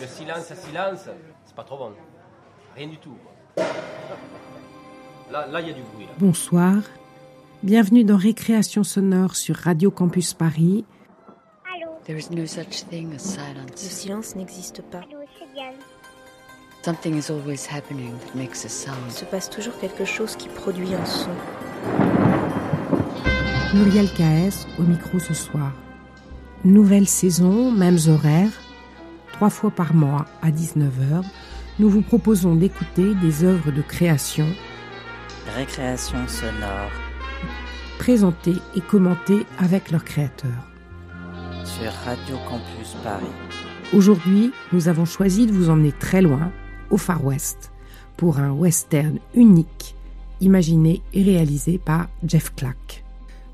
Le silence à silence, c'est pas trop bon. Rien du tout. quoi. Là, là, il y a du bruit. Là. Bonsoir. Bienvenue dans Récréation sonore sur Radio Campus Paris. There is no such thing as Le silence. silence n'existe pas. Allô. Something is always happening that makes a Il sound. se passe toujours quelque chose qui produit un son. Muriel KS au micro ce soir. Nouvelle saison, mêmes horaires. Trois fois par mois à 19h, nous vous proposons d'écouter des œuvres de création Récréation sonore présentées et commentées avec leurs créateurs. sur Radio Campus Paris. Aujourd'hui, nous avons choisi de vous emmener très loin, au Far West, pour un western unique, imaginé et réalisé par Jeff Clack.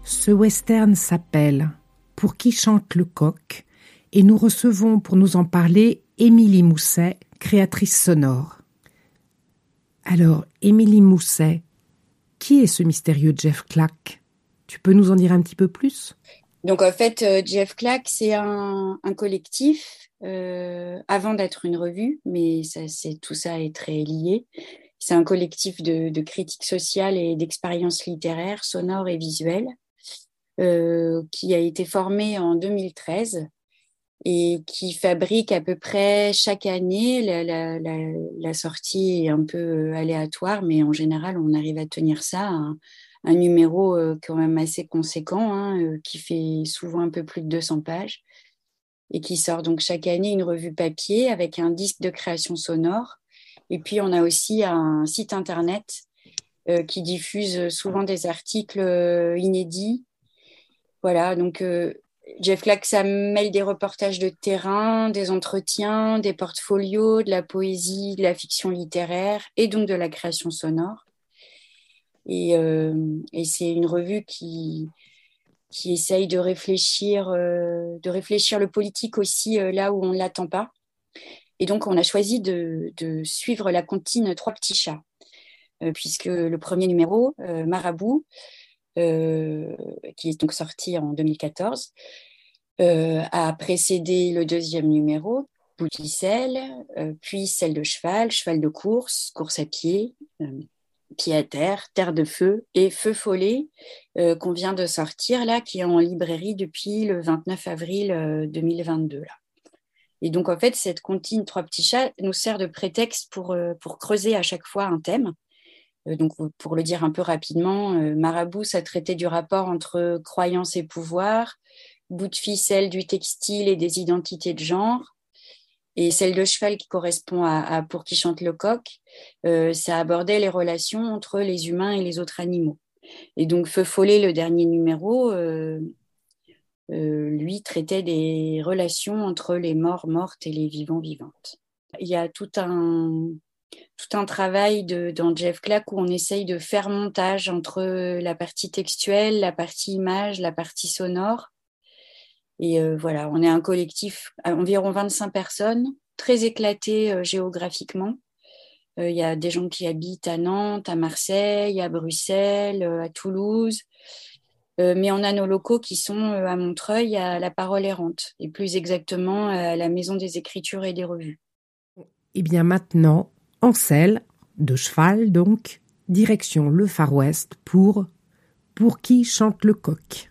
Ce western s'appelle Pour qui chante le coq? Et nous recevons pour nous en parler Émilie Mousset, créatrice sonore. Alors, Émilie Mousset, qui est ce mystérieux Jeff Clack? Tu peux nous en dire un petit peu plus? Donc en fait, euh, Jeff Clack, c'est un, collectif euh, avant d'être une revue, mais ça, tout ça est très lié. C'est un collectif de, de critiques sociales et d'expériences littéraires, sonores et visuelles, euh, qui a été formé en 2013 et qui fabrique à peu près chaque année. La, sortie est un peu aléatoire, mais en général, on arrive à tenir ça. un- un numéro euh, quand même assez conséquent, hein, euh, qui fait souvent un peu plus de 200 pages, et qui sort donc chaque année une revue papier avec un disque de création sonore. Et puis on a aussi un site internet euh, qui diffuse souvent des articles euh, inédits. Voilà, donc euh, Jeff Clack, ça mêle des reportages de terrain, des entretiens, des portfolios, de la poésie, de la fiction littéraire et donc de la création sonore. Et, euh, c'est une revue qui, qui essaye de réfléchir, euh, de réfléchir le politique aussi euh, là où on ne l'attend pas. Et donc, on a choisi de, de suivre la comptine Trois petits chats, puisque le premier numéro, Marabout, euh, qui est donc sorti en 2014, euh, a précédé le deuxième numéro, ficelle, euh, puis celle de cheval, cheval de course, course à pied, euh, pied à terre, terre de feu et feu follet qu'on vient de sortir là, qui est en librairie depuis le 29 avril euh, 2022 là. Et donc en fait cette comptine trois petits chats nous sert de prétexte pour pour creuser à chaque fois un thème. Euh, donc pour le dire un peu rapidement, euh, Marabout ça traitait du rapport entre croyance et pouvoir, bout de ficelle du textile et des identités de genre. Et celle de cheval qui correspond à, Pour qui chante le coq, euh, ça abordait les relations entre les humains et les autres animaux. Et donc Feu Follet, le dernier numéro, euh, euh, lui traitait des relations entre les morts mortes et les vivants vivantes. Il y a tout un, tout un travail de, dans Jeff Clack où on essaye de faire montage entre la partie textuelle, la partie image, la partie sonore. Et euh, voilà, on est un collectif à environ 25 personnes, très éclaté euh, géographiquement. Euh, Il y a des gens qui habitent à Nantes, à Marseille, à Bruxelles, euh, à Toulouse. Euh, mais on a nos locaux qui sont euh, à Montreuil, à La Parole Errante, et plus exactement à la Maison des Écritures et des Revues. Et bien maintenant, en selle, de cheval donc, direction le Far West pour Pour qui chante le coq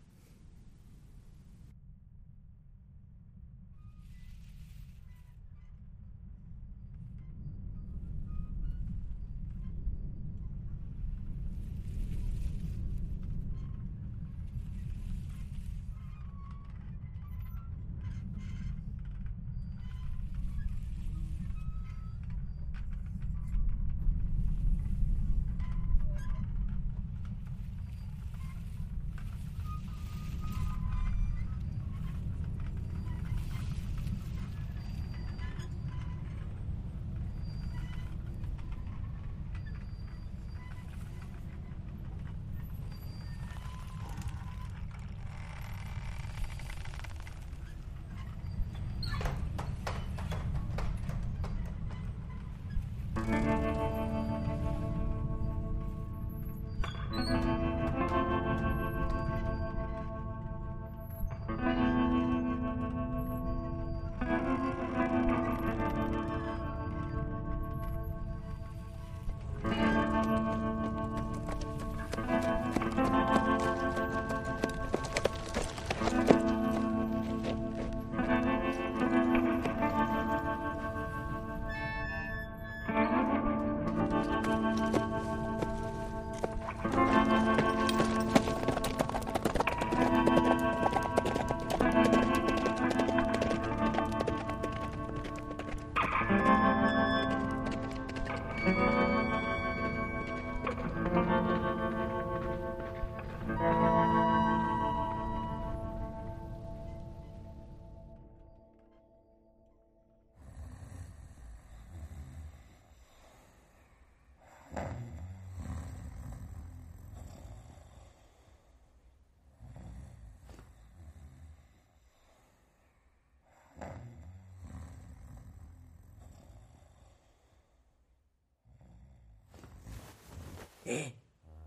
Hé,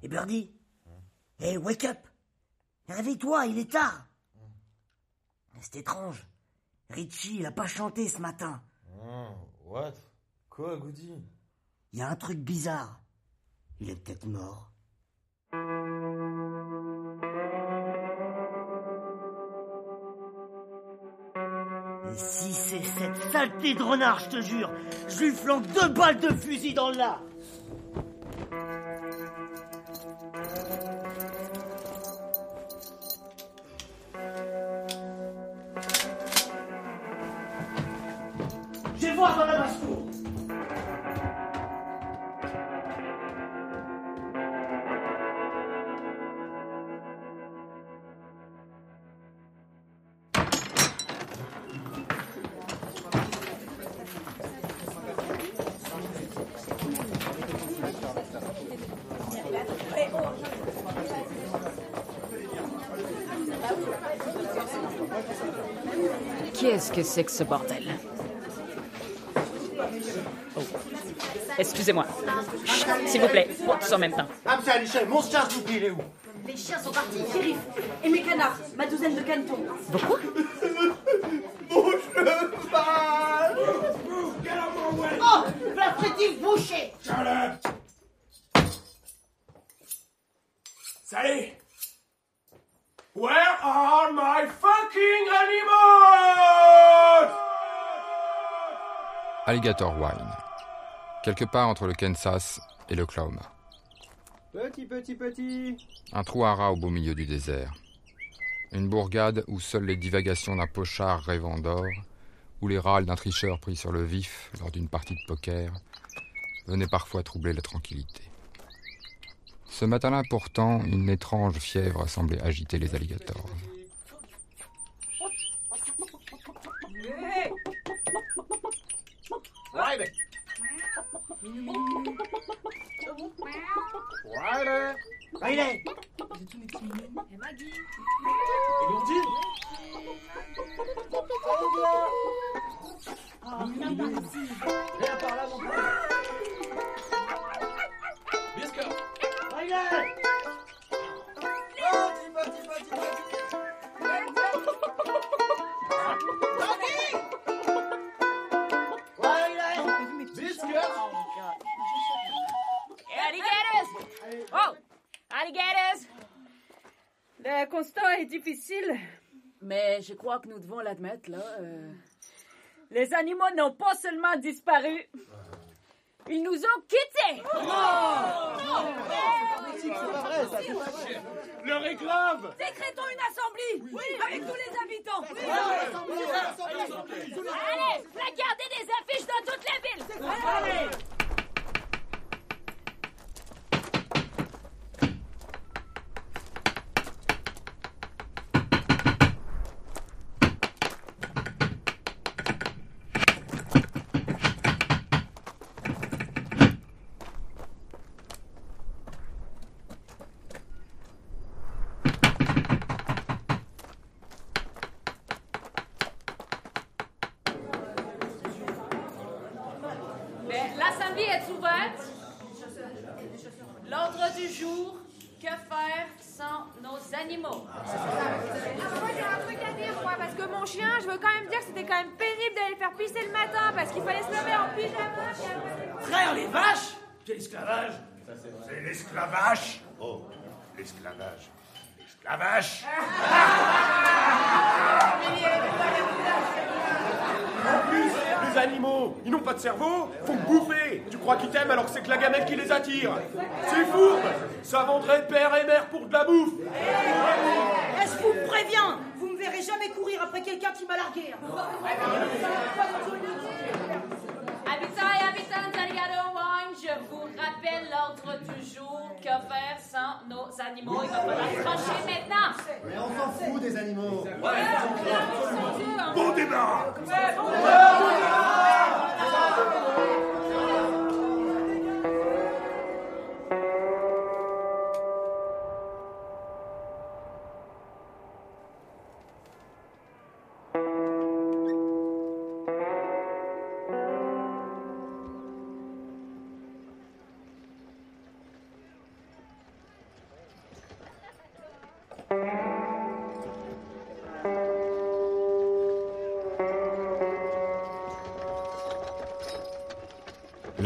hé Birdie Hé, wake up Réveille-toi, il est tard C'est étrange. Richie, il a pas chanté ce matin. Oh, what? Quoi, Goody? Il y a un truc bizarre. Il est peut-être mort. Et si c'est cette saleté de renard, je te jure, je lui flanque deux balles de fusil dans le lard. Que c'est que ce bordel Oh. Excusez-moi. Chut, S'il vous plaît, pas tous en même temps. Ah, mon chien, s'il vous plaît, il est où Les chiens sont partis, shérif. Et mes canards, ma douzaine de canetons. Pourquoi Mon cheval Oh La frétive bouchée Salut Where are my fucking animals? Alligator Wine. Quelque part entre le Kansas et l'Oklahoma. Petit, petit, petit. Un trou à ras au beau milieu du désert. Une bourgade où seules les divagations d'un pochard rêvant d'or, ou les râles d'un tricheur pris sur le vif lors d'une partie de poker, venaient parfois troubler la tranquillité. Ce matin-là, pourtant, une étrange fièvre semblait agiter les alligators. Ride it. Ride it. Ride it. Doggy! Alligators Oh Alligators Le constat est difficile, mais je crois que nous devons l'admettre, là. euh, Les animaux n'ont pas seulement disparu, ils nous ont quittés. L'heure est grave. Décrétons une assemblée Avec tous les habitants. Allez Placardez des affiches dans toute la ville Mais L'assemblée est ouverte. L'ordre du jour, que faire sans nos animaux Moi, j'ai un truc à dire, moi, parce que mon chien, je veux quand même dire que c'était quand même pénible d'aller le faire pisser le matin, parce qu'il fallait se lever en pyjama. puis après- Frère, les vaches C'est l'esclavage C'est l'esclavage Oh, l'esclavage. L'esclavage En plus, les animaux, ils n'ont pas de cerveau, faut bouffer. Tu crois qu'ils t'aiment alors que c'est que la gamelle qui les attire C'est fourbe Ça vendrait père et mère pour de la bouffe Eh, Je vous préviens, vous me verrez jamais courir après hein. Habitants et habitantes d'Alligator Wine, je vous rappelle l'ordre du jour. Que faire sans nos animaux. Il va falloir trancher maintenant. Mais on s'en fout des animaux. Bon débat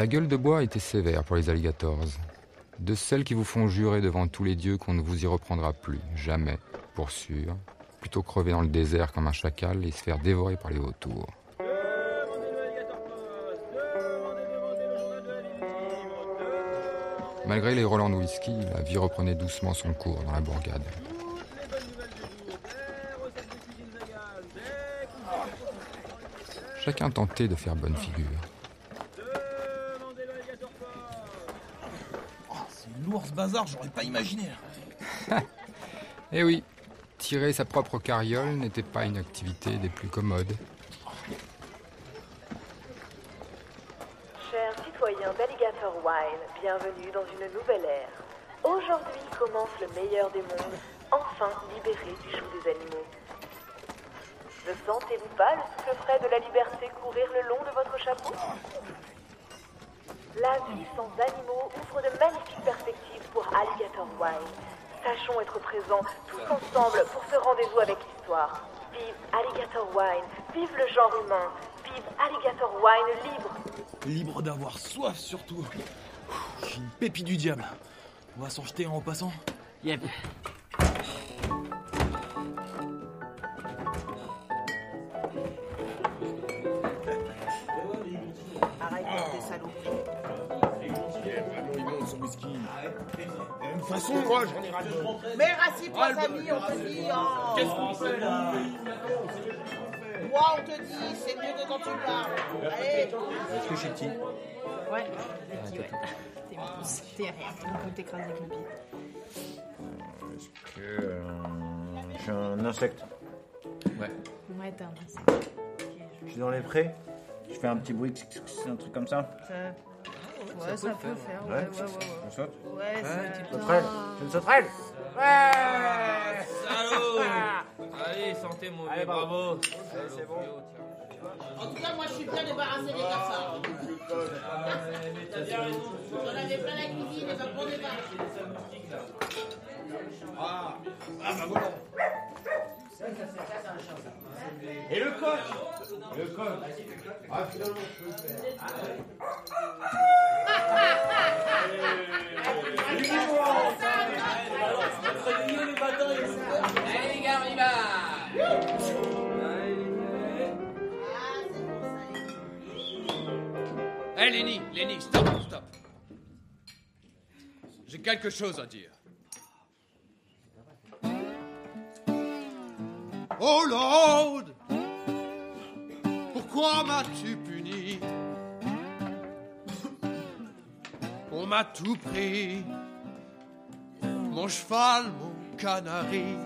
La gueule de bois était sévère pour les alligators. De celles qui vous font jurer devant tous les dieux qu'on ne vous y reprendra plus, jamais, pour sûr. Plutôt crever dans le désert comme un chacal et se faire dévorer par les vautours. Malgré les Roland whisky, la vie reprenait doucement son cours dans la bourgade. Chacun tentait de faire bonne figure. C'est lourd ce bazar, j'aurais pas imaginé. Eh oui, tirer sa propre carriole n'était pas une activité des plus commodes. Chers citoyens d'Alligator Wine, bienvenue dans une nouvelle ère. Aujourd'hui commence le meilleur des mondes, enfin libéré du joug des animaux. Ne sentez-vous pas le souffle frais de la liberté courir le long de votre chapeau? La vie sans animaux ouvre de magnifiques perspectives pour Alligator Wine. Sachons être présents tous ensemble pour ce rendez-vous avec l'histoire. Vive Alligator Wine, vive le genre humain, vive Alligator Wine libre. Libre d'avoir soif surtout. J'ai une pépite du diable. On va s'en jeter en passant Yep. Mais rassieds-toi, amis, on te dit. oh. Qu'est-ce qu'on fait là Moi, on te dit, c'est mieux que quand tu parles. Allez. Est-ce que je suis petit Ouais, petit, ouais. T'es mousse, t'es rien. On peut t'écraser avec le pied. Est-ce que. euh, je suis un insecte Ouais. Ouais, t'es un insecte. Je suis dans les prés Je fais un petit bruit, un truc comme ça Ça... Ouais, ça, peut le faire. Ouais, ouais, ouais. ouais. Je saute Ouais, c'est un petit peu. Sauterelle C'est une sauterelle Ouais. Salaud Allez, santé mon vieux, bravo. Allez, c'est bon. En tout cas, moi, je suis bien débarrassé des cafards. J'en avais plein la cuisine et pas pour débarrasser. Ah, ah bah voilà. Et le coq Le coq. Ah finalement je peux le faire. Allez Hé Lenny, Lenny, stop, stop. J'ai quelque chose à dire. Oh Lord, pourquoi m'as-tu puni? On m'a tout pris, mon cheval, mon canari.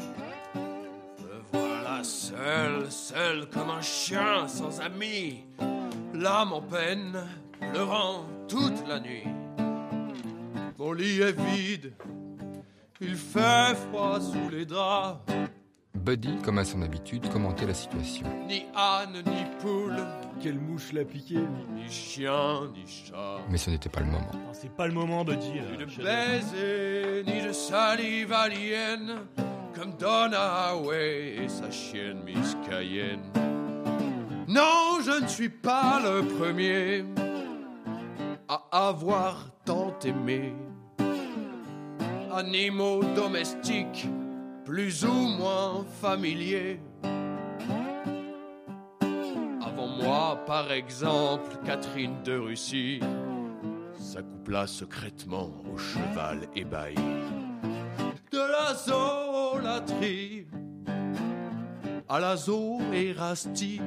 Me voilà seul, seul comme un chien sans amis, l'âme en peine, pleurant toute la nuit. Mon lit est vide, il fait froid sous les draps. Buddy, comme à son habitude, commentait la situation. Ni âne, ni poule. Quelle mouche l'a piqué Ni chien, ni chat. Mais ce n'était pas le moment. C'est pas le moment, Buddy. Ni de baiser, ni de salive alien. Comme Donna et sa chienne Miss Cayenne. Non, je ne suis pas le premier à avoir tant aimé. Animaux domestiques plus ou moins familiers. Avant moi, par exemple, Catherine de Russie s'accoupla secrètement au cheval ébahi de la zoolatrie à la zoérastie.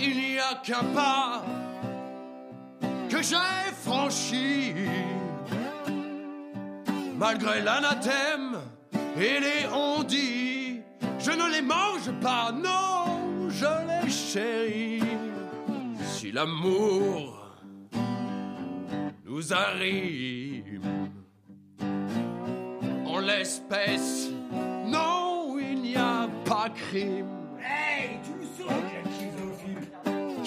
Il n'y a qu'un pas j'ai franchi malgré l'anathème et les on-dit. Je ne les mange pas, non, je les chéris. Si l'amour nous arrive en l'espèce, non, il n'y a pas crime. Hey, tu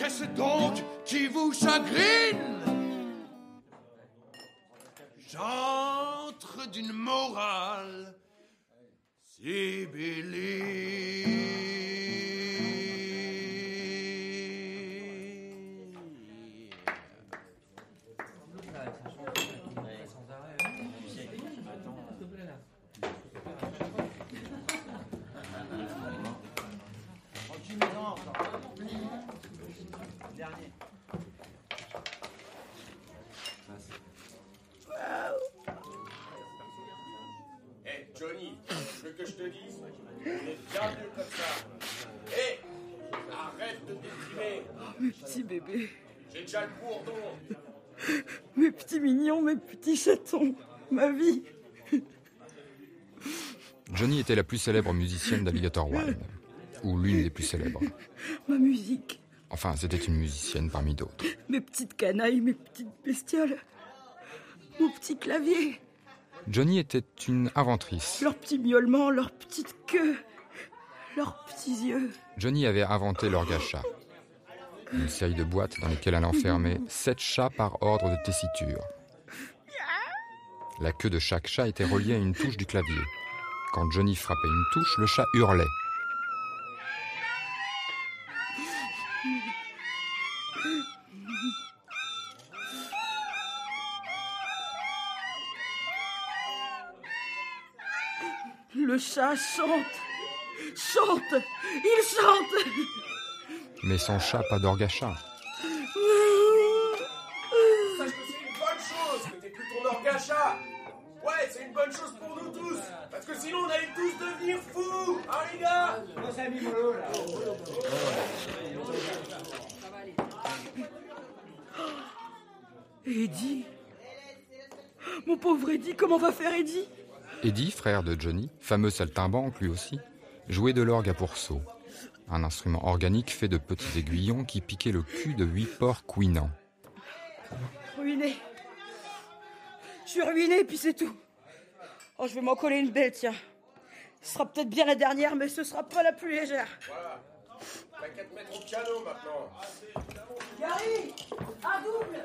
Qu'est-ce donc qui vous chagrine J'entre d'une morale sibyllée. Mes petits bébés. J'ai déjà le bourdon. Mes petits mignons, mes petits chatons. Ma vie. Johnny était la plus célèbre musicienne d'Alligator Wild, ou l'une des plus célèbres. Ma musique. Enfin, c'était une musicienne parmi d'autres. Mes petites canailles, mes petites bestioles. Mon petit clavier. Johnny était une inventrice. Leurs petits miaulements, leurs petites queues. Leurs petits yeux. Johnny avait inventé l'orgacha, une série de boîtes dans lesquelles elle enfermait sept chats par ordre de tessiture. La queue de chaque chat était reliée à une touche du clavier. Quand Johnny frappait une touche, le chat hurlait. Le chat chante. Chante. Il chante. Mais sans chat, pas d'orgacha. Sache que c'est une bonne chose que t'aies plus ton orgacha. Ouais, c'est une bonne chose pour nous tous. Parce que sinon, on allait tous devenir fous. Hein, les gars? Nos amis mollo, là. Eddie. Mon pauvre Eddie, comment va faire Eddie? Eddie, frère de Johnny, fameux saltimbanque lui aussi, jouait de l'orgue à pourceau, un instrument organique fait de petits aiguillons qui piquaient le cul de huit porcs couinants. Ruiné. Je suis ruiné, puis c'est tout. Oh, je vais m'en coller une belle, tiens. Ce sera peut-être bien la dernière, mais ce sera pas la plus légère. Voilà. T'as qu'à te mettre au piano maintenant. Gary Un double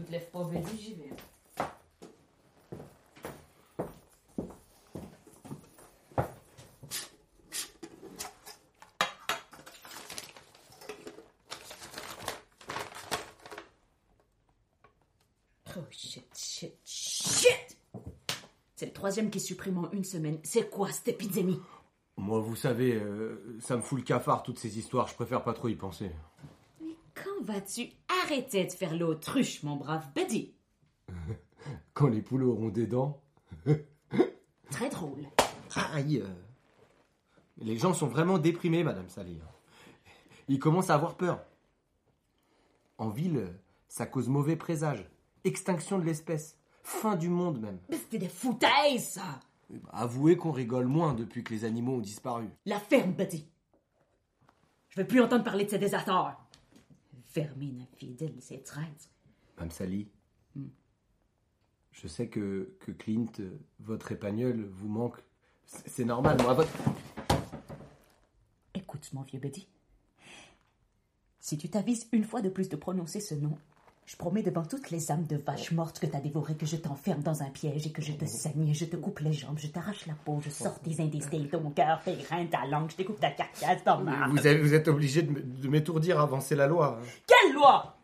Surtout te lève pas Betty, j'y vais. Oh shit, shit, shit! C'est le troisième qui supprime en une semaine. C'est quoi cette épidémie? Moi, vous savez, euh, ça me fout le cafard toutes ces histoires. Je préfère pas trop y penser. Quand vas-tu arrêter de faire l'autruche, mon brave Betty? Quand les poules auront des dents. Très drôle. Aïe. euh. Les gens sont vraiment déprimés, Madame Sally. Ils commencent à avoir peur. En ville, ça cause mauvais présage. Extinction de l'espèce. Fin du monde même. Mais c'était des foutaises, ça Eh ben, Avouez qu'on rigole moins depuis que les animaux ont disparu. La ferme, Buddy. Je veux plus entendre parler de ces déserteurs. Vermine infidèle, c'est traître. Madame Sally, je sais que, que Clint, euh, votre épagnol, vous manque. C'est c'est normal, moi, votre... Écoute, mon vieux Buddy. Si tu t'avises une fois de plus de prononcer ce nom, je promets devant toutes les âmes de vaches mortes que t'as dévorées que je t'enferme dans un piège et que je te saigne, je te coupe les jambes, je t'arrache la peau, je sors tes intestins, ton cœur, tes reins, ta langue, je découpe ta carcasse, ton marbre. Vous, avez- vous êtes obligé de, m'étourdir avant, c'est la loi. Quelle loi?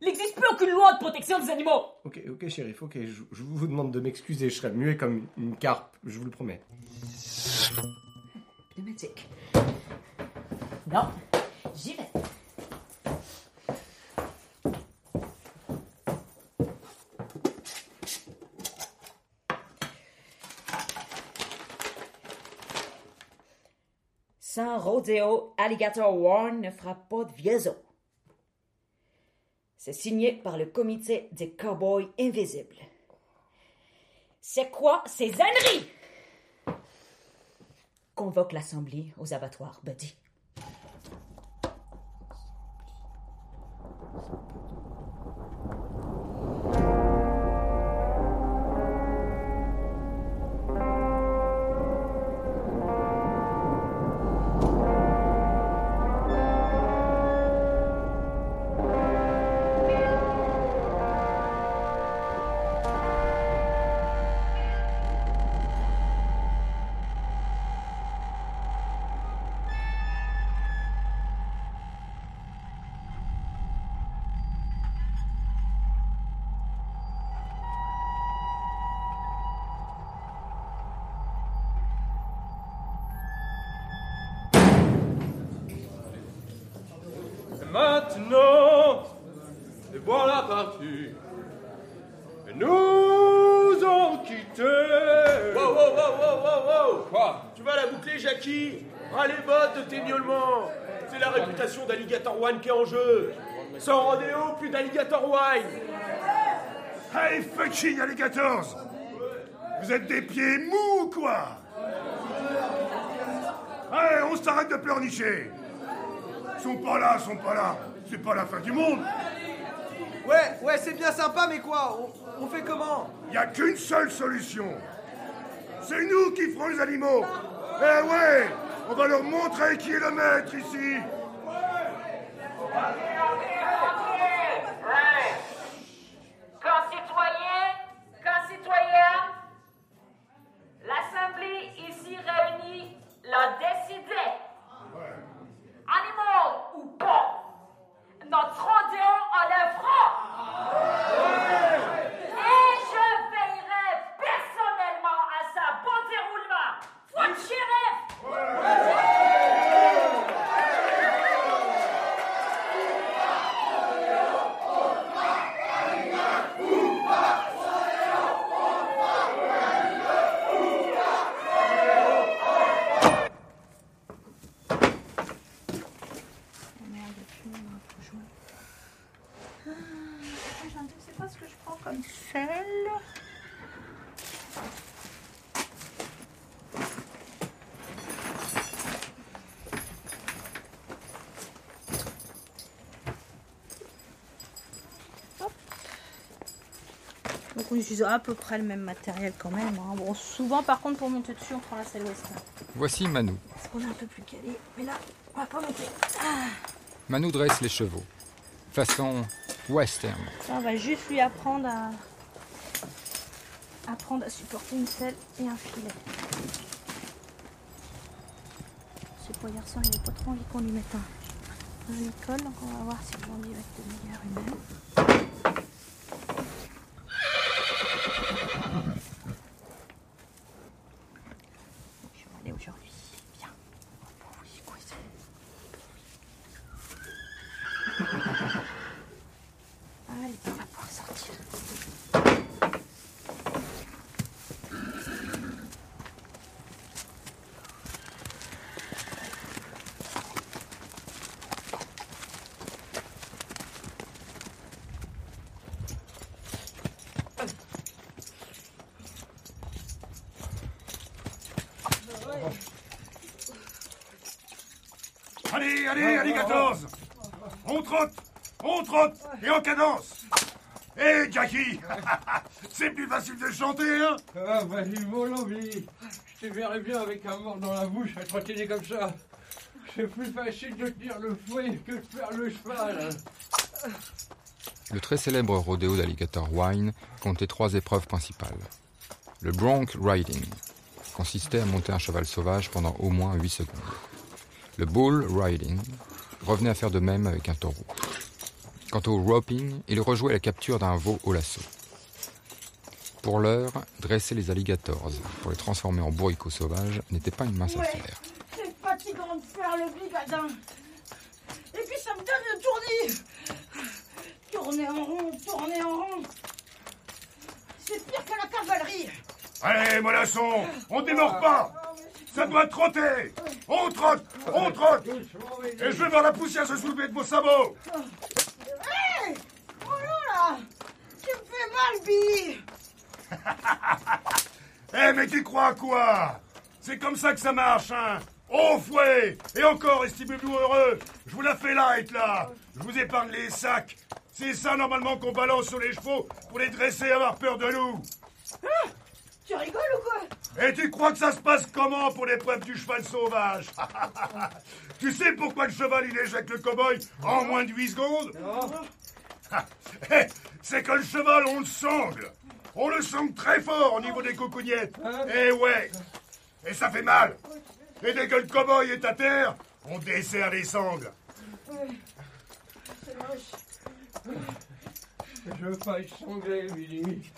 Il n'existe plus aucune loi de protection des animaux Ok, ok, shérif, ok, je, je vous demande de m'excuser, je serai muet comme une, une carpe, je vous le promets. Pneumatique. Non, j'y vais. Rodéo, Alligator Warren ne fera pas de vieux os. C'est signé par le comité des Cowboys Invisibles. C'est quoi ces âneries? Convoque l'assemblée aux abattoirs, Buddy. Nous ont quittés. Wow, wow, wow, wow, wow, wow. Quoi Tu vas la boucler, Jackie. Ah, les bottes de tes miaulements. C'est la réputation d'Alligator One qui est en jeu. Sans rodéo, plus d'Alligator Wine. Hey, fucking alligators. Vous êtes des pieds mous ou quoi. Allez, on s'arrête de pleurnicher. Ils sont pas là, ils sont pas là. C'est pas la fin du monde. Ouais, ouais, c'est bien sympa, mais quoi on, on fait comment Y a qu'une seule solution. C'est nous qui ferons les animaux. Eh ouais On va leur montrer qui est le maître ici Concitoyens, concitoyennes, l'Assemblée ici réunie l'a décidé. Animaux ou pas, notre rodéo en le Et je veillerai personnellement à sa bon déroulement. Faut le shérif! Merde, plus, on faut jouer. Ah, je ne sais pas ce que je prends comme sel. Hop. Donc on utilise à peu près le même matériel quand même. hein. Bon, souvent par contre pour monter dessus on prend la selle western. Voici Manu. Parce qu'on est un peu plus calé. Mais là, on va pas monter. Ah. Manu dresse les chevaux. Façon western. On va juste lui apprendre à apprendre à supporter une selle et un filet. Ce poignard-sang, il n'a pas trop envie qu'on lui mette un, un école, donc on va voir si aujourd'hui va être de meilleure humeur. Je vais aller aujourd'hui. Bien. Pour vous y coincer. Allez, on va pouvoir sortir. Allez, allez, alligators On trotte On trotte Et en cadence Hé, Jackie C'est plus facile de chanter, hein Ah, vas-y, mon envie. Je te verrais bien avec un mort dans la bouche à trottiner comme ça. C'est plus facile de tenir le fouet que de faire le cheval. Le très célèbre rodéo d'Alligator Wine comptait trois épreuves principales. Le bronc riding consistait à monter un cheval sauvage pendant au moins 8 secondes. Le bull riding revenait à faire de même avec un taureau. Quant au roping, il rejouait la capture d'un veau au lasso. Pour l'heure, dresser les alligators pour les transformer en bourricots sauvages n'était pas une mince Ouais. affaire. C'est fatigant de faire le bigadin. Et puis ça me donne le tournis. Tourner en rond, tourner en rond. C'est pire que la cavalerie. Allez, mollasson On démord pas Ça doit trotter On trotte On trotte Et je veux voir la poussière se soulever de vos sabots Hé Oh là là Tu me fais mal, Billy. Eh, mais tu crois quoi? C'est comme ça que ça marche, hein. Au fouet. Et encore, estimez-vous heureux. Je vous la fais light, là. Je vous épargne les sacs. C'est ça, normalement, qu'on balance sur les chevaux pour les dresser et avoir peur de nous Tu rigoles ou quoi? Et tu crois que ça se passe comment pour l'épreuve du cheval sauvage? Tu sais pourquoi le cheval il éjecte le cow-boy en moins de 8 secondes? Eh, C'est que le cheval, on le sangle. On le sangle très fort au niveau des coucougnettes Eh ouais. Et ça fait mal. Et dès que le cow-boy est à terre, on desserre les sangles. Ouais. C'est moche. Je veux pas être sanglé, Billy.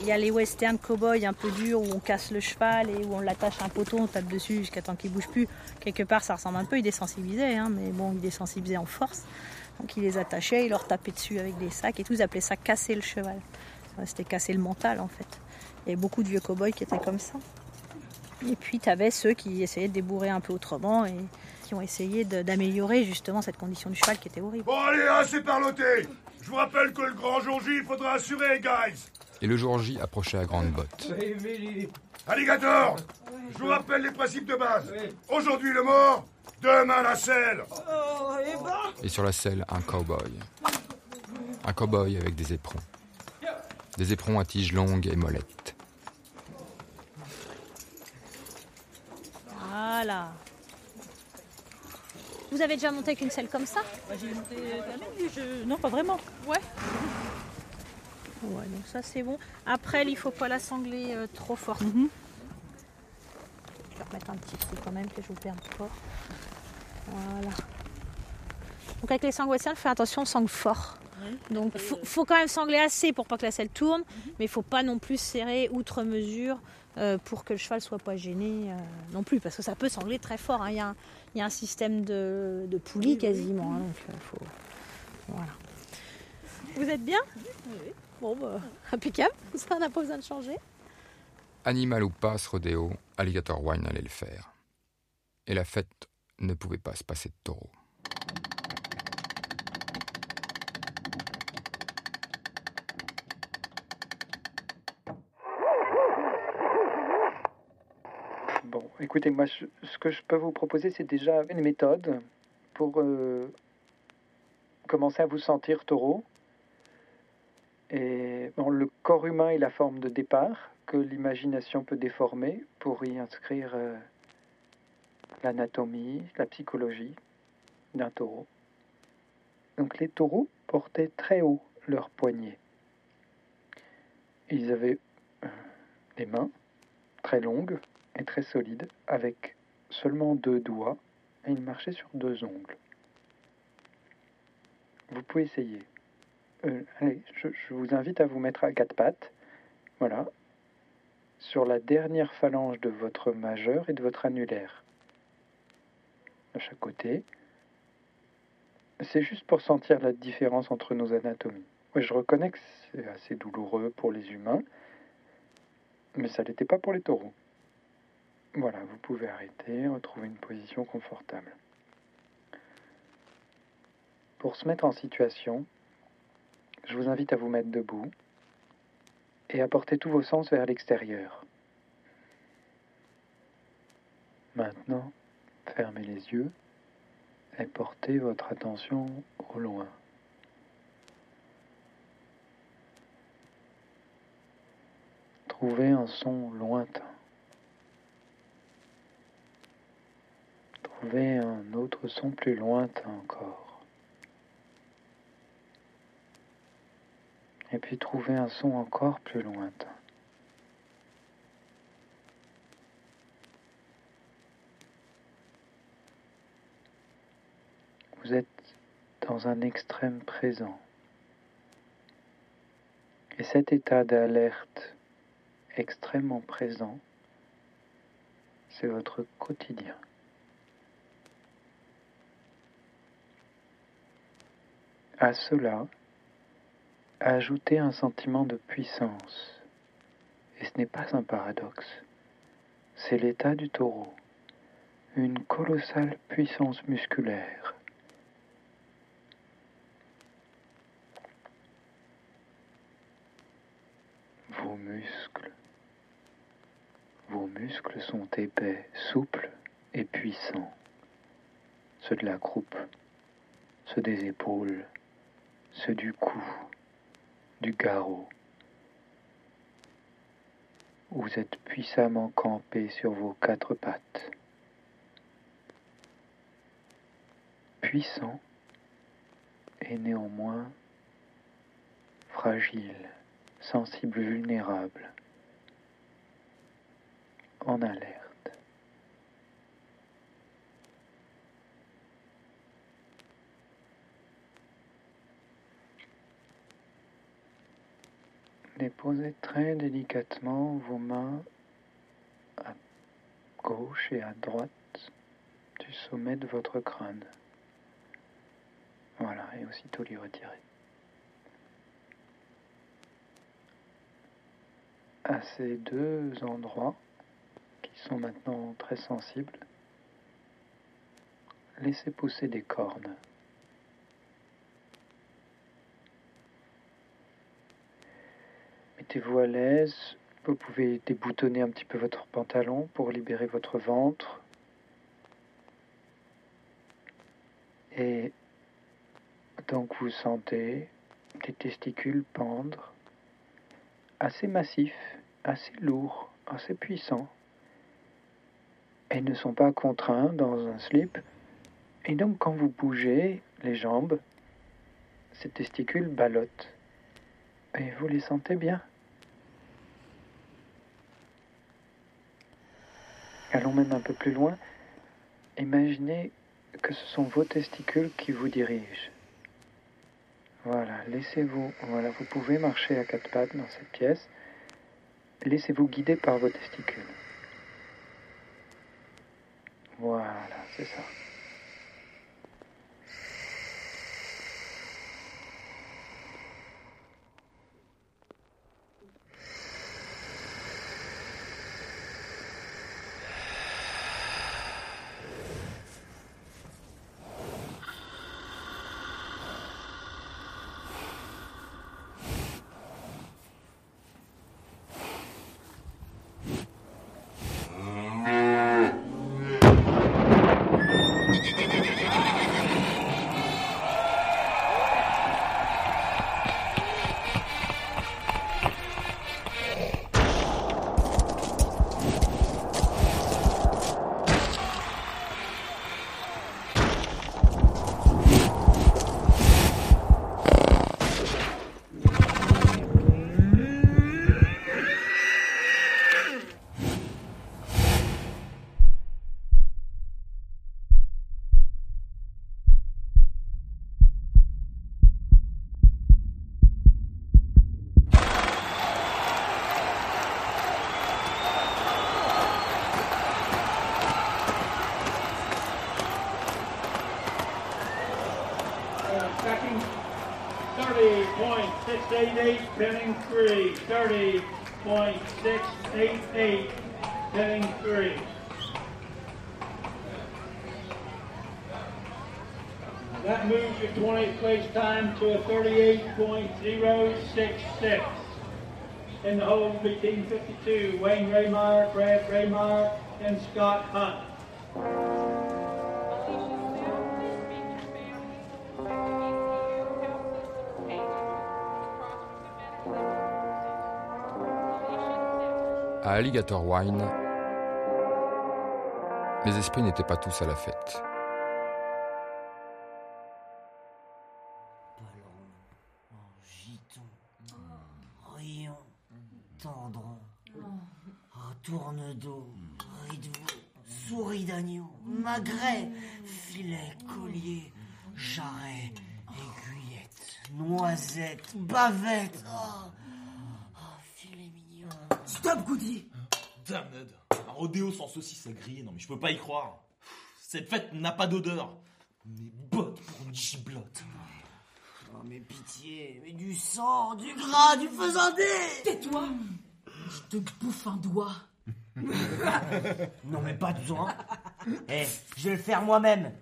Il y a les western cow-boys un peu durs où on casse le cheval et où on l'attache à un poteau, on tape dessus jusqu'à temps qu'il bouge plus. Quelque part, ça ressemble un peu, ils désensibilisaient, hein, mais bon, ils désensibilisaient en force. Donc ils les attachaient, ils leur tapaient dessus avec des sacs et tout, ils appelaient ça casser le cheval. C'était casser le mental en fait. Il y avait beaucoup de vieux cow-boys qui étaient comme ça. Et puis tu avais ceux qui essayaient de débourrer un peu autrement et qui ont essayé d'améliorer justement cette condition du cheval qui était horrible. Bon allez, assez parloté Je vous rappelle que le grand jour J, il faudra assurer, guys Et le jour J approchait à grandes bottes. Oui, Billy. Alligator Je vous rappelle les principes de base. Aujourd'hui le mort, demain la selle. Oh, et ben Et sur la selle, un cow-boy. Un cow-boy avec des éperons. Des éperons à tiges longues et mollettes. Voilà. Vous avez déjà monté avec une selle comme ça J'ai monté la même, je... Non, pas vraiment. Ouais. Ouais, donc ça c'est bon. Après, il faut pas la sangler euh, trop fort. Je vais remettre un petit truc quand même que je vous perde pas. Voilà. Donc avec les sangles western, fais attention, sangle fort. Donc faut, faut quand même sangler assez pour pas que la selle tourne, mais il faut pas non plus serrer outre mesure euh, pour que le cheval soit pas gêné euh, non plus, parce que ça peut sangler très fort. hein. Il y, a un- il y a un système de, de poulie quasiment, hein, donc euh, faut voilà. Vous êtes bien? Bon, bah, impeccable. Ça, on n'a pas besoin de changer. Animal ou pas, ce rodéo, Alligator Wine allait le faire. Et la fête ne pouvait pas se passer de taureau. Écoutez, moi, ce que je peux vous proposer, c'est déjà une méthode pour euh, commencer à vous sentir taureau. Et le corps humain est la forme de départ que l'imagination peut déformer pour y inscrire euh, l'anatomie, la psychologie d'un taureau. Donc les taureaux portaient très haut leurs poignets. Ils avaient euh, des mains très longues et très solides avec seulement deux doigts et ils marchaient sur deux ongles. Vous pouvez essayer. Euh, allez, je, vous invite à vous mettre à quatre pattes. Voilà. Sur la dernière phalange de votre majeur et de votre annulaire. De chaque côté. C'est juste pour sentir la différence entre nos anatomies. Je reconnais que c'est assez douloureux pour les humains, mais ça l'était pas pour les taureaux. Voilà, vous pouvez arrêter, retrouver une position confortable. Pour se mettre en situation, je vous invite à vous mettre debout et apportez tous vos sens vers l'extérieur. Maintenant, fermez les yeux et portez votre attention au loin. Trouvez un son lointain. Trouvez un autre son plus lointain encore. Et puis trouvez un son encore plus lointain. Vous êtes dans un extrême présent. Et cet état d'alerte extrêmement présent, c'est votre quotidien. À cela, ajoutez un sentiment de puissance. Et ce n'est pas un paradoxe. C'est l'état du taureau. Une colossale puissance musculaire. Vos muscles. Vos muscles sont épais, souples et puissants. Ceux de la croupe, ceux des épaules, ceux du cou, du garrot. Vous êtes puissamment campé sur vos quatre pattes. Puissant et néanmoins fragile, sensible, vulnérable, en alerte. Déposez très délicatement vos mains à gauche et à droite du sommet de votre crâne. Voilà, et aussitôt les retirer. À ces deux endroits, qui sont maintenant très sensibles, laissez pousser des cornes. Mettez-vous à l'aise. Vous pouvez déboutonner un petit peu votre pantalon pour libérer votre ventre. Et donc vous sentez des testicules pendre, assez massifs, assez lourds, assez puissants. Et ne sont pas contraints dans un slip. Et donc quand vous bougez les jambes, ces testicules ballottent. Et vous les sentez bien. Allons même un peu plus loin. Imaginez que ce sont vos testicules qui vous dirigent. Voilà, laissez-vous, voilà, vous pouvez marcher à quatre pattes dans cette pièce. Laissez-vous guider par vos testicules. Voilà, c'est ça. 30.688, pinning three. 30.688, pinning three. That moves your 20th place time to a 38.066. In the hole between 52, Wayne Raymar, Brad Raymar, and Scott Hunt. À Alligator Wine, les esprits n'étaient pas tous à la fête. Saucisse à griller, non mais je peux pas y croire. Cette fête n'a pas d'odeur. Mes bottes pour une giblotte. Oh, mais pitié, mais du sang, du gras, du faisandé Tais-toi Je te bouffe un doigt. Non mais pas besoin. Eh, je vais le faire moi-même.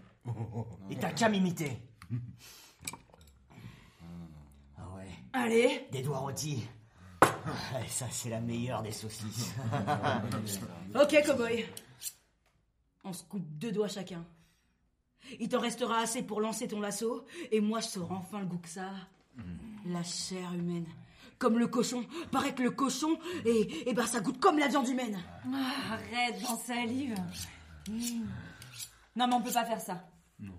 Et t'as qu'à m'imiter. Ah ouais. Allez Des doigts rôtis. Ah, Ça, c'est la meilleure des saucisses. Ok, cowboy. On se coupe deux doigts chacun. Il t'en restera assez pour lancer ton lasso, et moi je saurai enfin le goût que ça. a. La chair humaine. Comme le cochon. Paraît que le cochon, et, et ben ça goûte comme la viande humaine. Ah, arrête, j'en salive. Mm. Non, mais on peut pas faire ça. Non.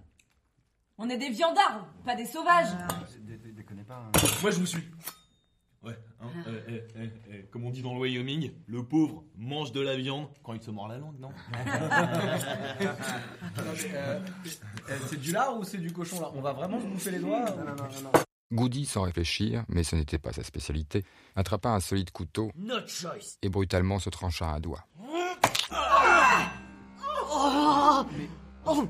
On est des viandards, pas des sauvages. Déconnez pas. Moi, je vous suis. Hein, euh, euh, euh, euh, comme on dit dans le Wyoming, le pauvre mange de la viande quand il se mord la langue, non Euh, c'est du lard ou c'est du cochon là? On va vraiment se bouffer les doigts Non, non, non, non. Goody, sans réfléchir, mais ce n'était pas sa spécialité, attrapa un solide couteau et brutalement se trancha un doigt. Oh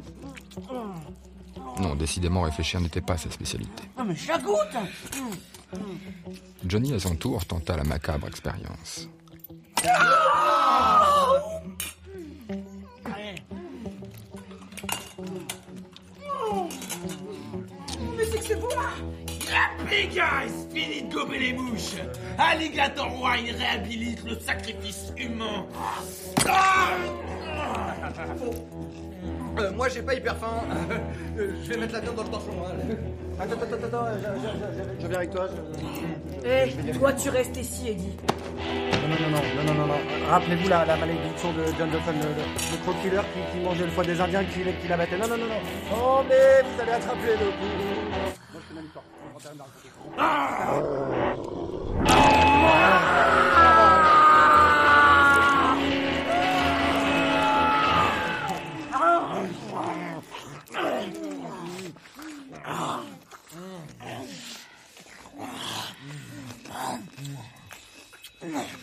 Non, décidément, réfléchir n'était pas sa spécialité. Ah, mais ça goûte Johnny, à son tour, tenta la macabre expérience. Mais c'est que c'est bon Happy guys, fini de gober les mouches. Alligator Wine réhabilite le sacrifice humain. Euh, moi j'ai pas hyper faim. Euh, je vais mettre la viande dans le torchon. hein. Attends, attends, attends, attends, je, je- je- je viens avec toi. je- Eh, bien. toi tu restes ici, Eddie. Non, non, non, non, non, non, non, non. Rappelez-vous la, la malédiction de John Dawson, le, le, le qui, qui mangeait le foie des Indiens, qui, qui l'abattait. Non, non, non, non. Oh, mais vous allez attraper le coup. Moi je fais ma victoire. On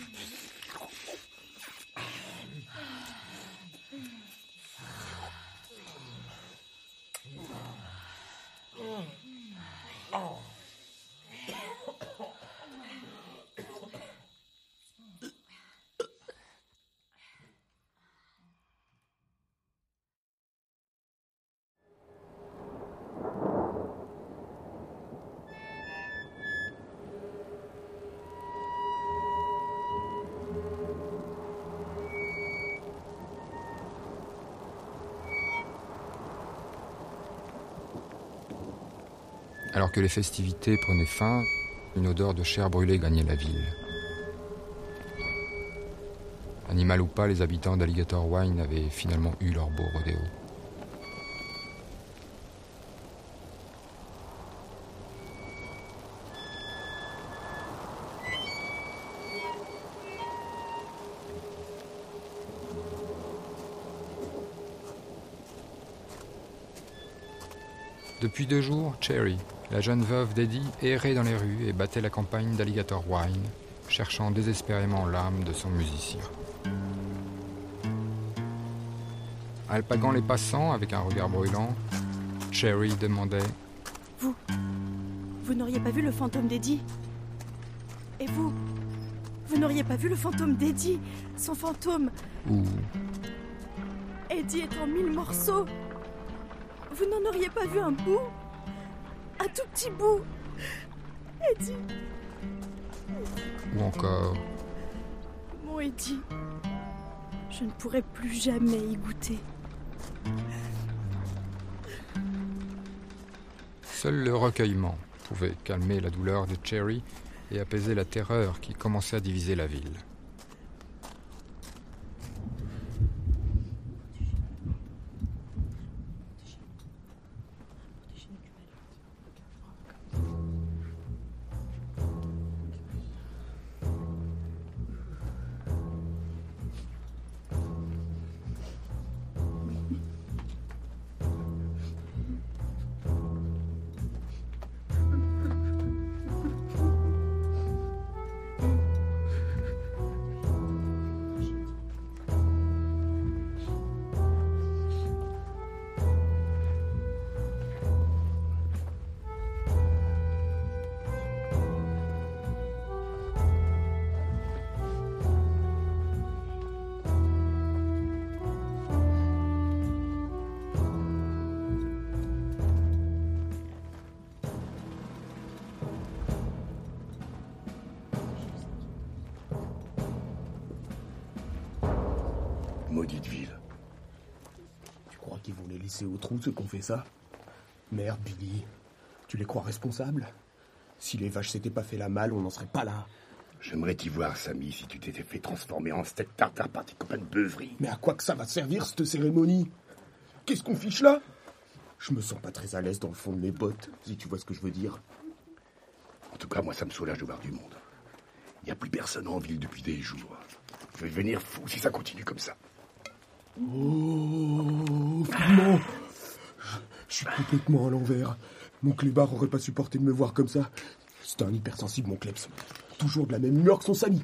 Alors que les festivités prenaient fin, une odeur de chair brûlée gagnait la ville. Animal ou pas, les habitants d'Alligator Wine avaient finalement eu leur beau rodéo. Depuis deux jours, Cherry, la jeune veuve d'Eddie, errait dans les rues et battait la campagne d'Alligator Wine, cherchant désespérément l'âme de son musicien. Alpaguant les passants avec un regard brûlant, Cherry demandait Vous Vous n'auriez pas vu le fantôme d'Eddie? Et vous Vous n'auriez pas vu le fantôme d'Eddie? Son fantôme Où? Eddie est en mille morceaux Vous n'en auriez pas vu un bout? Un tout petit bout Eddie ou encore Mon Eddie, je ne pourrai plus jamais y goûter. Seul le recueillement pouvait calmer la douleur de Cherry et apaiser la terreur qui commençait à diviser la ville. Laisser au trou ceux qu'on fait ça Merde, Billy. Tu les crois responsables? Si les vaches s'étaient pas fait la malle, on n'en serait pas là. J'aimerais t'y voir, Samy, si tu t'étais fait transformer en steak tartare par tes copains de beuverie. Mais à quoi que ça va servir, cette cérémonie? Qu'est-ce qu'on fiche là? Je me sens pas très à l'aise dans le fond de mes bottes, si tu vois ce que je veux dire. En tout cas, moi, ça me soulage de voir du monde. Il n'y a plus personne en ville depuis des jours. Je vais devenir fou si ça continue comme ça. Oh, finalement Je suis complètement à l'envers. Mon clébard aurait pas supporté de me voir comme ça. C'est un hypersensible, mon kleps. Toujours de la même humeur que son Samy.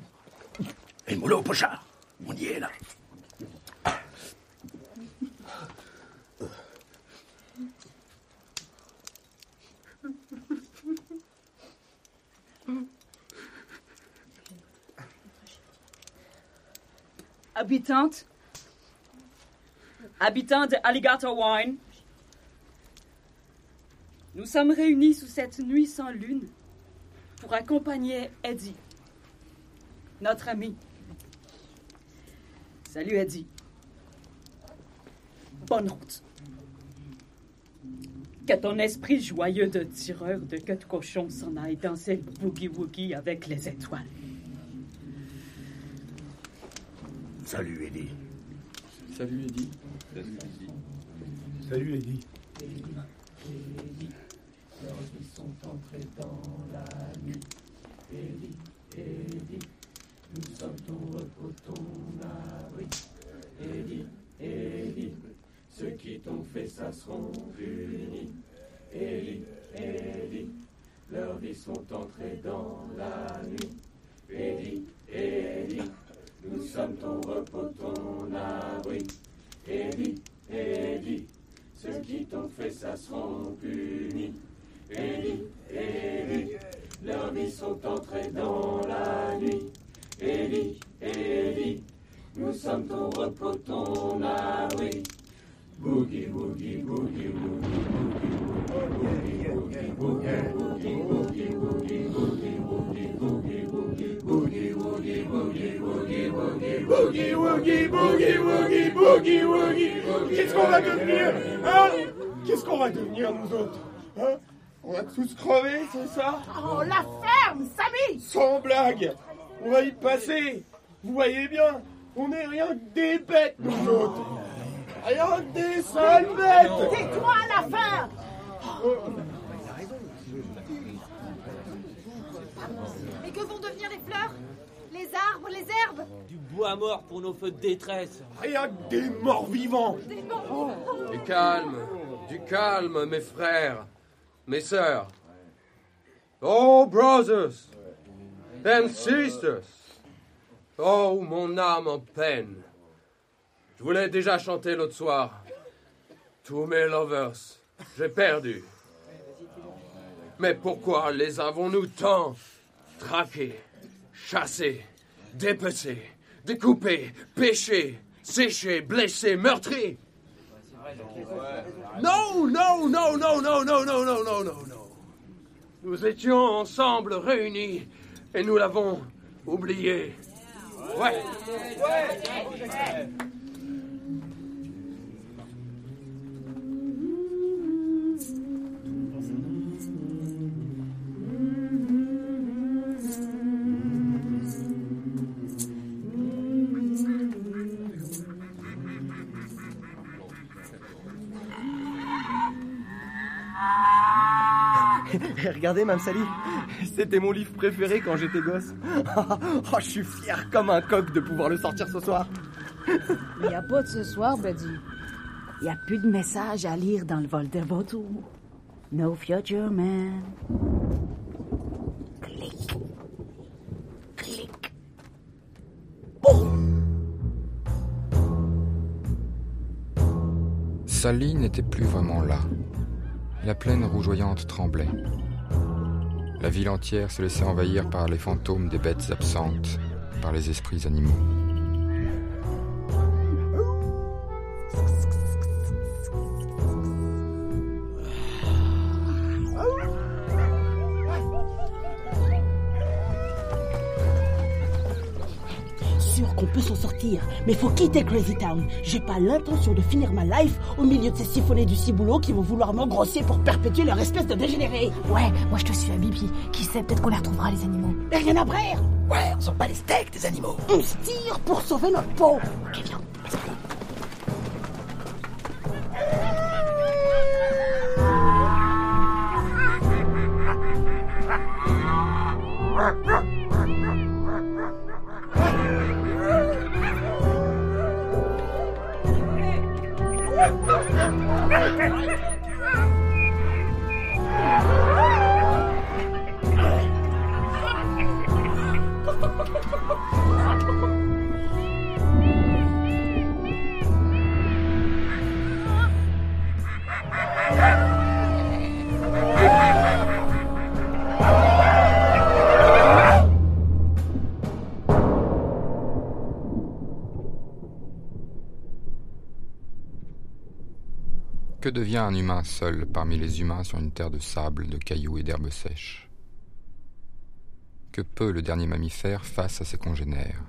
Et mollo, pochard On y est, là. Habitante, habitant de Alligator Wine, nous sommes réunis sous cette nuit sans lune pour accompagner Eddie, notre ami. Salut Eddie. Bonne route. Que ton esprit joyeux de tireur de queue de cochon s'en aille danser le boogie-woogie avec les étoiles. Salut, Eddie. Salut Eddie. Salut, Eddie. Ils sont entrés dans la nuit. Eddie, Eddie, nous sommes ton repos, ton abri. Eddie, Eddie, ceux qui t'ont fait ça seront punis. Eddie, Eddie, leurs vies sont entrées dans la nuit. Eddie, Eddie, nous sommes ton repos, ton abri. Eddie, Eddie, ceux qui t'ont fait ça seront punis. Eddie, Eddie, leurs vies sont entrées dans la nuit. Eddie, Eddie, nous sommes ton repos, ton abri. Boogie, boogie, boogie, boogie, boogie, boogie, boogie, boogie, boogie, boogie, boogie, boogie, boogie, boogie, Boogie, woogie, boogie, woogie, boogie, woogie. Qu'est-ce qu'on va devenir Hein? Qu'est-ce qu'on va devenir, nous autres Hein? On va tous crever, c'est ça? Oh, la ferme, Samy! Sans blague. On va y passer. Vous voyez bien, on est rien que des bêtes, nous autres. Rien que des sales bêtes. Tais-toi à la fin! Mais que vont devenir les fleurs? Les arbres, les herbes Du bois mort pour nos feux de détresse. Rien que des morts vivants Du calme, du calme, mes frères, mes sœurs. Oh, brothers and sisters. Oh, mon âme en peine. Je voulais déjà chanter l'autre soir. Tous mes lovers, j'ai perdu. Mais pourquoi les avons-nous tant traqués, chassés, dépecés, découpés, pêchés, séchés, blessés, meurtris Non, non, non, non, non, non, non, non, non, non, non. Nous étions ensemble réunis et nous l'avons Oublié. Ouais. Regardez, Mme Sally, c'était mon livre préféré quand j'étais gosse. Oh, je suis fier comme un coq de pouvoir le sortir ce soir. Il n'y a pas de ce soir, Buddy. Il n'y a plus de messages à lire dans le vol de votre No future, man. Clic. Clic. Sally n'était plus vraiment là. La plaine rougeoyante tremblait. La ville entière se laissait envahir par les fantômes des bêtes absentes, par les esprits animaux. Qu'on peut s'en sortir, mais faut quitter Crazy Town. J'ai pas l'intention de finir ma life au milieu de ces siphonnés du ciboulot qui vont vouloir m'engrosser pour perpétuer leur espèce de dégénéré. Ouais, moi je te suis à Bibi. Qui sait, peut-être qu'on les retrouvera les animaux. Et rien à brère Ouais, on sent pas les steaks des animaux. On se tire pour sauver notre peau Ok, viens. Devient un humain seul parmi les humains sur une terre de sable, de cailloux et d'herbes sèches Que peut le dernier mammifère face à ses congénères?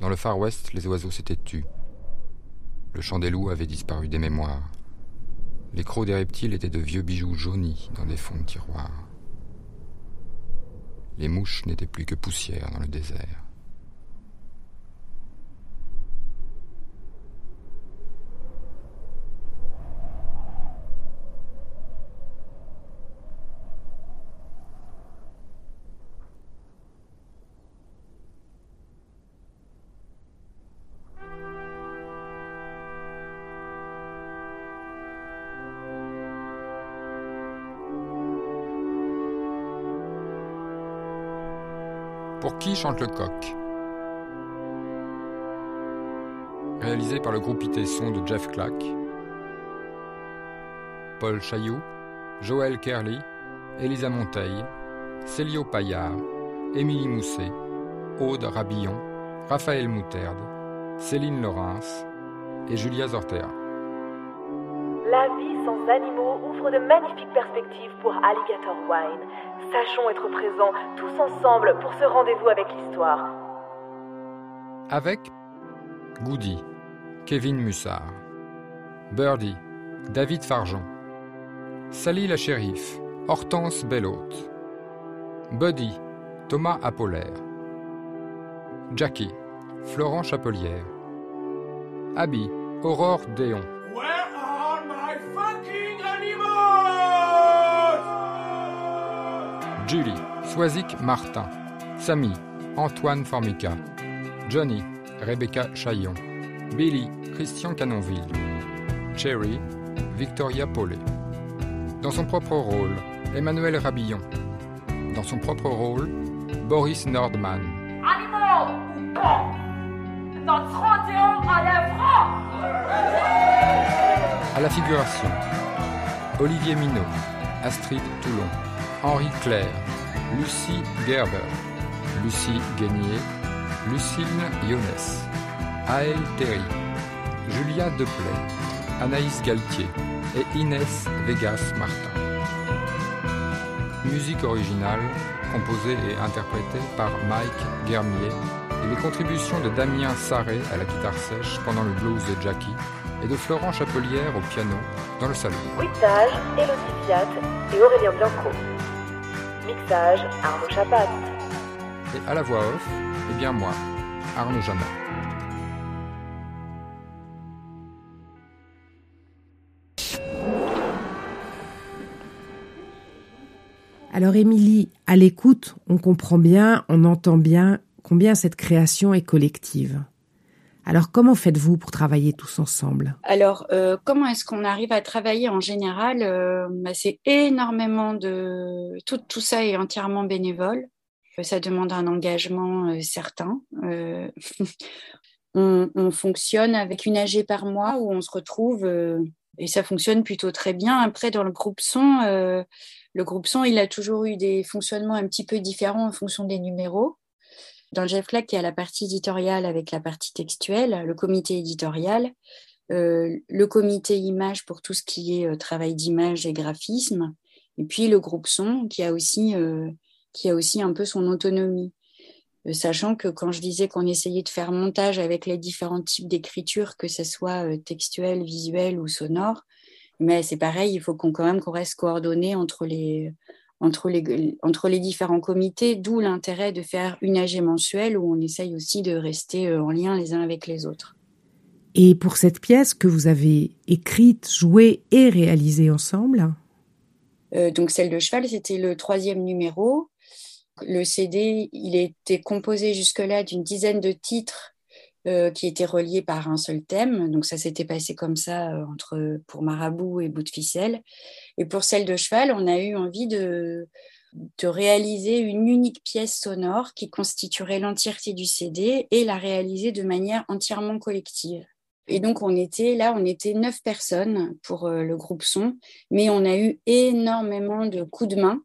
Dans le Far West, les oiseaux s'étaient tus. Le chant des loups avait disparu des mémoires. Les crocs des reptiles étaient de vieux bijoux jaunis dans des fonds de tiroirs. Les mouches n'étaient plus que poussière dans le désert. Pour qui chante le coq Réalisé par le groupe IT Son de Jeff Clack, Paul Chailloux, Joël Kerley, Elisa Monteil, Célio Paillard, Émilie Mousset, Aude Rabillon, Raphaël Moutarde, Céline Laurence et Julia Zortea. Sans animaux ouvre de magnifiques perspectives pour Alligator Wine. Sachons être présents tous ensemble pour ce rendez-vous avec l'histoire. Avec Goody, Kevin Mussard, Birdie, David Fargeon, Sally la shérif, Hortense Bellhaute, Buddy, Thomas Apollaire, Jackie, Florent Chapelière, Abby, Aurore Déon. Julie, Swazik Martin, Samy, Antoine Formica, Johnny, Rebecca Chaillon, Billy, Christian Canonville, Cherry, Victoria Paulet. Dans son propre rôle, Emmanuel Rabillon. Dans son propre rôle, Boris Nordman. Animaux ou pas? Notre 31 à l'œuvre À la figuration, Olivier Minot, Astrid Toulon, Henri Claire, Lucie Gerber, Lucie Guénier, Lucille Yonès, Aël Terry, Julia Deplay, Anaïs Galtier et Inès Vegas Martin. Musique originale, composée et interprétée par Mike Guermier, et les contributions de Damien Sarré à la guitare sèche pendant le blues de Jackie, et de Florent Chapelière au piano dans le salon. Elodie et Aurélien Bianco. Mixage, Arnaud Chapat. Et à la voix off, eh bien moi, Arnaud Jamin. Alors Émilie, à l'écoute, on comprend bien, on entend bien combien cette création est collective. Alors comment faites-vous pour travailler tous ensemble? Alors euh, comment est-ce qu'on arrive à travailler en général? Euh, bah, C'est énormément de... Tout, tout ça est entièrement bénévole. Ça demande un engagement euh, certain. on, on, fonctionne avec une AG par mois où on se retrouve et ça fonctionne plutôt très bien. Après, dans le groupe son, le groupe son, il a toujours eu des fonctionnements un petit peu différents en fonction des numéros. Dans le GFLAC, il y a la partie éditoriale avec la partie textuelle, le comité éditorial, euh, le comité image pour tout ce qui est euh, travail d'image et graphisme, et puis le groupe son qui a aussi, euh, qui a aussi un peu son autonomie. Sachant que quand je disais qu'on essayait de faire montage avec les différents types d'écriture, que ce soit textuel, visuel ou sonore, mais c'est pareil, il faut qu'on quand même qu'on reste coordonné entre les, entre les, entre les différents comités, d'où l'intérêt de faire une AG mensuelle où on essaye aussi de rester euh, en lien les uns avec les autres. Et pour cette pièce que vous avez écrite, jouée et réalisée ensemble? Euh, Donc celle de cheval, c'était le troisième numéro. Le CD, il était composé jusque-là d'une dizaine de titres euh, qui étaient reliés par un seul thème. Donc ça s'était passé comme ça euh, entre pour Marabout et Bout de ficelle. Et pour celle de cheval, on a eu envie de, de réaliser une unique pièce sonore qui constituerait l'entièreté du CD et la réaliser de manière entièrement collective. Et donc on était là, on était neuf personnes pour euh, le groupe son, mais on a eu énormément de coups de main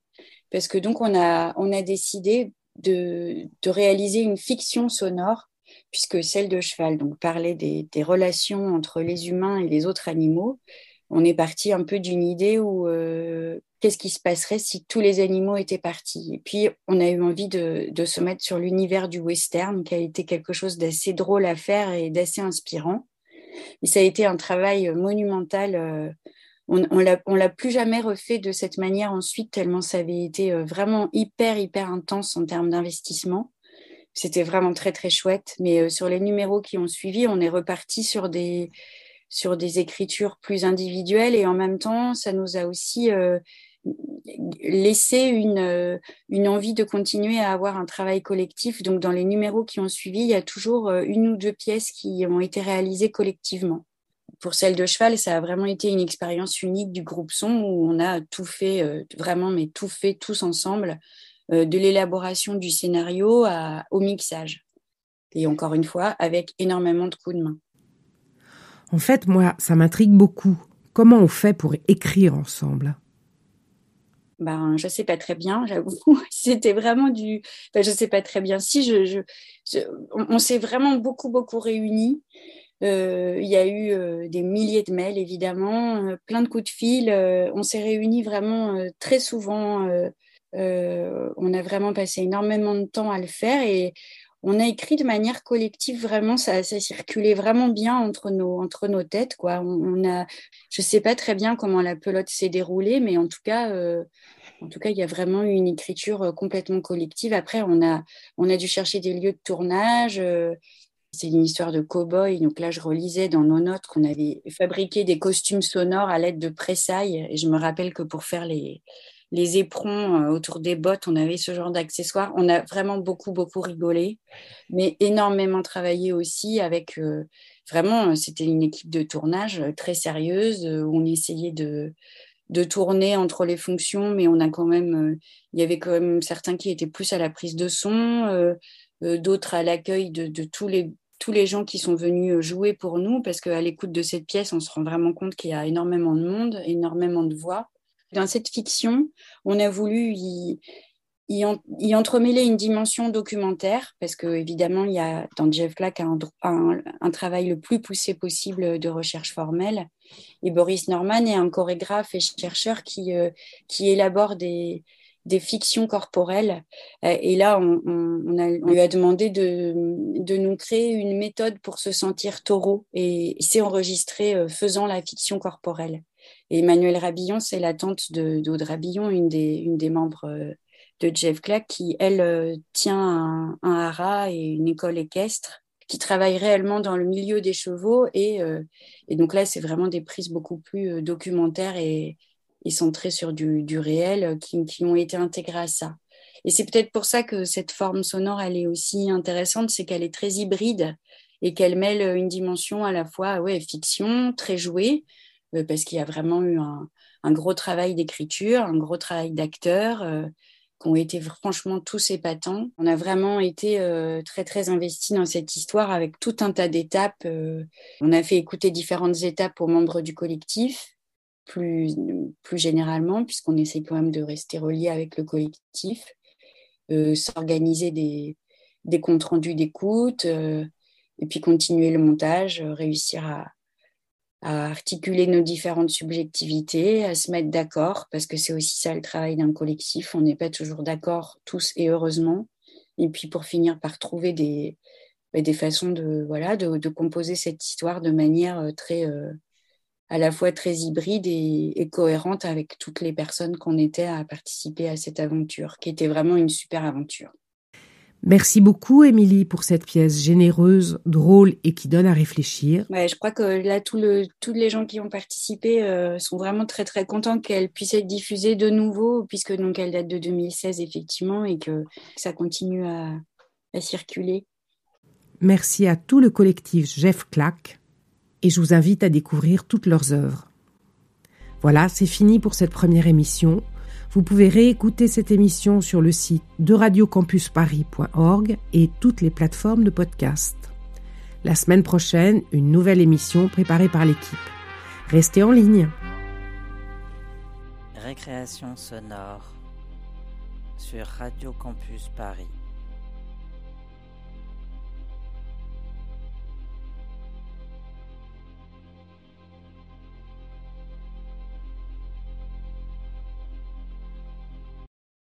parce que donc on a, on a décidé de, de réaliser une fiction sonore puisque celle de cheval donc, parlait des, relations entre les humains et les autres animaux. On est parti un peu d'une idée où euh, qu'est-ce qui se passerait si tous les animaux étaient partis? Et puis, on a eu envie de, se mettre sur l'univers du western, qui a été quelque chose d'assez drôle à faire et d'assez inspirant. Et ça a été un travail monumental. Euh, on ne l'a plus jamais refait de cette manière ensuite, tellement ça avait été euh, vraiment hyper, hyper intense en termes d'investissement. C'était vraiment très, très chouette. Mais euh, sur les numéros qui ont suivi, on est reparti sur des, sur des écritures plus individuelles et en même temps, ça nous a aussi euh, laissé une, euh, une envie de continuer à avoir un travail collectif. Donc, dans les numéros qui ont suivi, il y a toujours une ou deux pièces qui ont été réalisées collectivement. Pour celle de cheval, ça a vraiment été une expérience unique du groupe son où on a tout fait, vraiment, mais tout fait tous ensemble. Euh, de l'élaboration du scénario au mixage. Et encore une fois, avec énormément de coups de main. En fait, moi, ça m'intrigue beaucoup. Comment on fait pour écrire ensemble? Ben, je sais pas très bien, j'avoue. C'était vraiment du. Je je sais pas très bien. Si, je, on, s'est vraiment beaucoup, beaucoup réunis. Euh, il y a eu euh, des milliers de mails, évidemment, plein de coups de fil. on s'est réunis vraiment très souvent euh, on a vraiment passé énormément de temps à le faire et on a écrit de manière collective vraiment ça, ça circulait vraiment bien entre nos entre nos têtes quoi on, a je sais pas très bien comment la pelote s'est déroulée mais en tout cas euh, en tout cas il y a vraiment eu une écriture euh, complètement collective après on a on a dû chercher des lieux de tournage c'est une histoire de cow-boy. Donc là, je relisais dans nos notes qu'on avait fabriqué des costumes sonores à l'aide de pressailles. Et je me rappelle que pour faire les, les éperons euh, autour des bottes, on avait ce genre d'accessoires. On a vraiment beaucoup, beaucoup rigolé, mais énormément travaillé aussi avec euh, vraiment, euh, c'était une équipe de tournage très sérieuse où on essayait de, de tourner entre les fonctions, mais on a quand même, il y avait quand même certains qui étaient plus à la prise de son, d'autres à l'accueil de, de, tous les tous les gens qui sont venus jouer pour nous, parce qu'à l'écoute de cette pièce, on se rend vraiment compte qu'il y a énormément de monde, énormément de voix. Dans cette fiction, on a voulu y, entremêler une dimension documentaire, parce que évidemment, il y a dans Jeff Black un, travail le plus poussé possible de recherche formelle. Et Boris Norman est un chorégraphe et chercheur qui, euh, élabore des, fictions corporelles. Euh, et là, on, lui a demandé de, nous créer une méthode pour se sentir taureau. Et il s'est enregistré euh, faisant la fiction corporelle. Et Emmanuel Rabillon, c'est la tante d'Aude Rabillon, une des, une des membres euh, de Jeff Clack, qui, elle, tient un, un hara et une école équestre qui travaille réellement dans le milieu des chevaux. Et, et donc là, c'est vraiment des prises beaucoup plus documentaires et, centrés sur du, du réel euh, qui, qui, ont été intégrés à ça. Et c'est peut-être pour ça que cette forme sonore, elle est aussi intéressante, c'est qu'elle est très hybride et qu'elle mêle une dimension à la fois ouais, fiction, très jouée, euh, parce qu'il y a vraiment eu un, gros travail d'écriture, un gros travail d'acteurs euh, qui ont été franchement tous épatants. On a vraiment été euh, très très investi dans cette histoire avec tout un tas d'étapes. Euh, on a fait écouter différentes étapes aux membres du collectif plus, plus généralement, puisqu'on essaie quand même de rester relié avec le collectif, euh, s'organiser des, des comptes rendus d'écoute, euh, et puis continuer le montage, euh, réussir à, à, articuler nos différentes subjectivités, à se mettre d'accord, parce que c'est aussi ça le travail d'un collectif, on n'est pas toujours d'accord tous et heureusement, et puis pour finir par trouver des, bah, des façons de, voilà, de, de composer cette histoire de manière très à la fois très hybride et, cohérente avec toutes les personnes qu'on était à participer à cette aventure, qui était vraiment une super aventure. Merci beaucoup, Émilie, pour cette pièce généreuse, drôle et qui donne à réfléchir. Ouais, je crois que là, le, tous les gens qui ont participé euh, sont vraiment très, très contents qu'elle puisse être diffusée de nouveau, puisque donc elle date de 2016, effectivement, et que ça continue à, à circuler. Merci à tout le collectif Jeff Clack et je vous invite à découvrir toutes leurs œuvres. Voilà, c'est fini pour cette première émission. Vous pouvez réécouter cette émission sur le site de radiocampusparis.org et toutes les plateformes de podcast. La semaine prochaine, une nouvelle émission préparée par l'équipe. Restez en ligne. Récréation sonore sur Radio Campus Paris.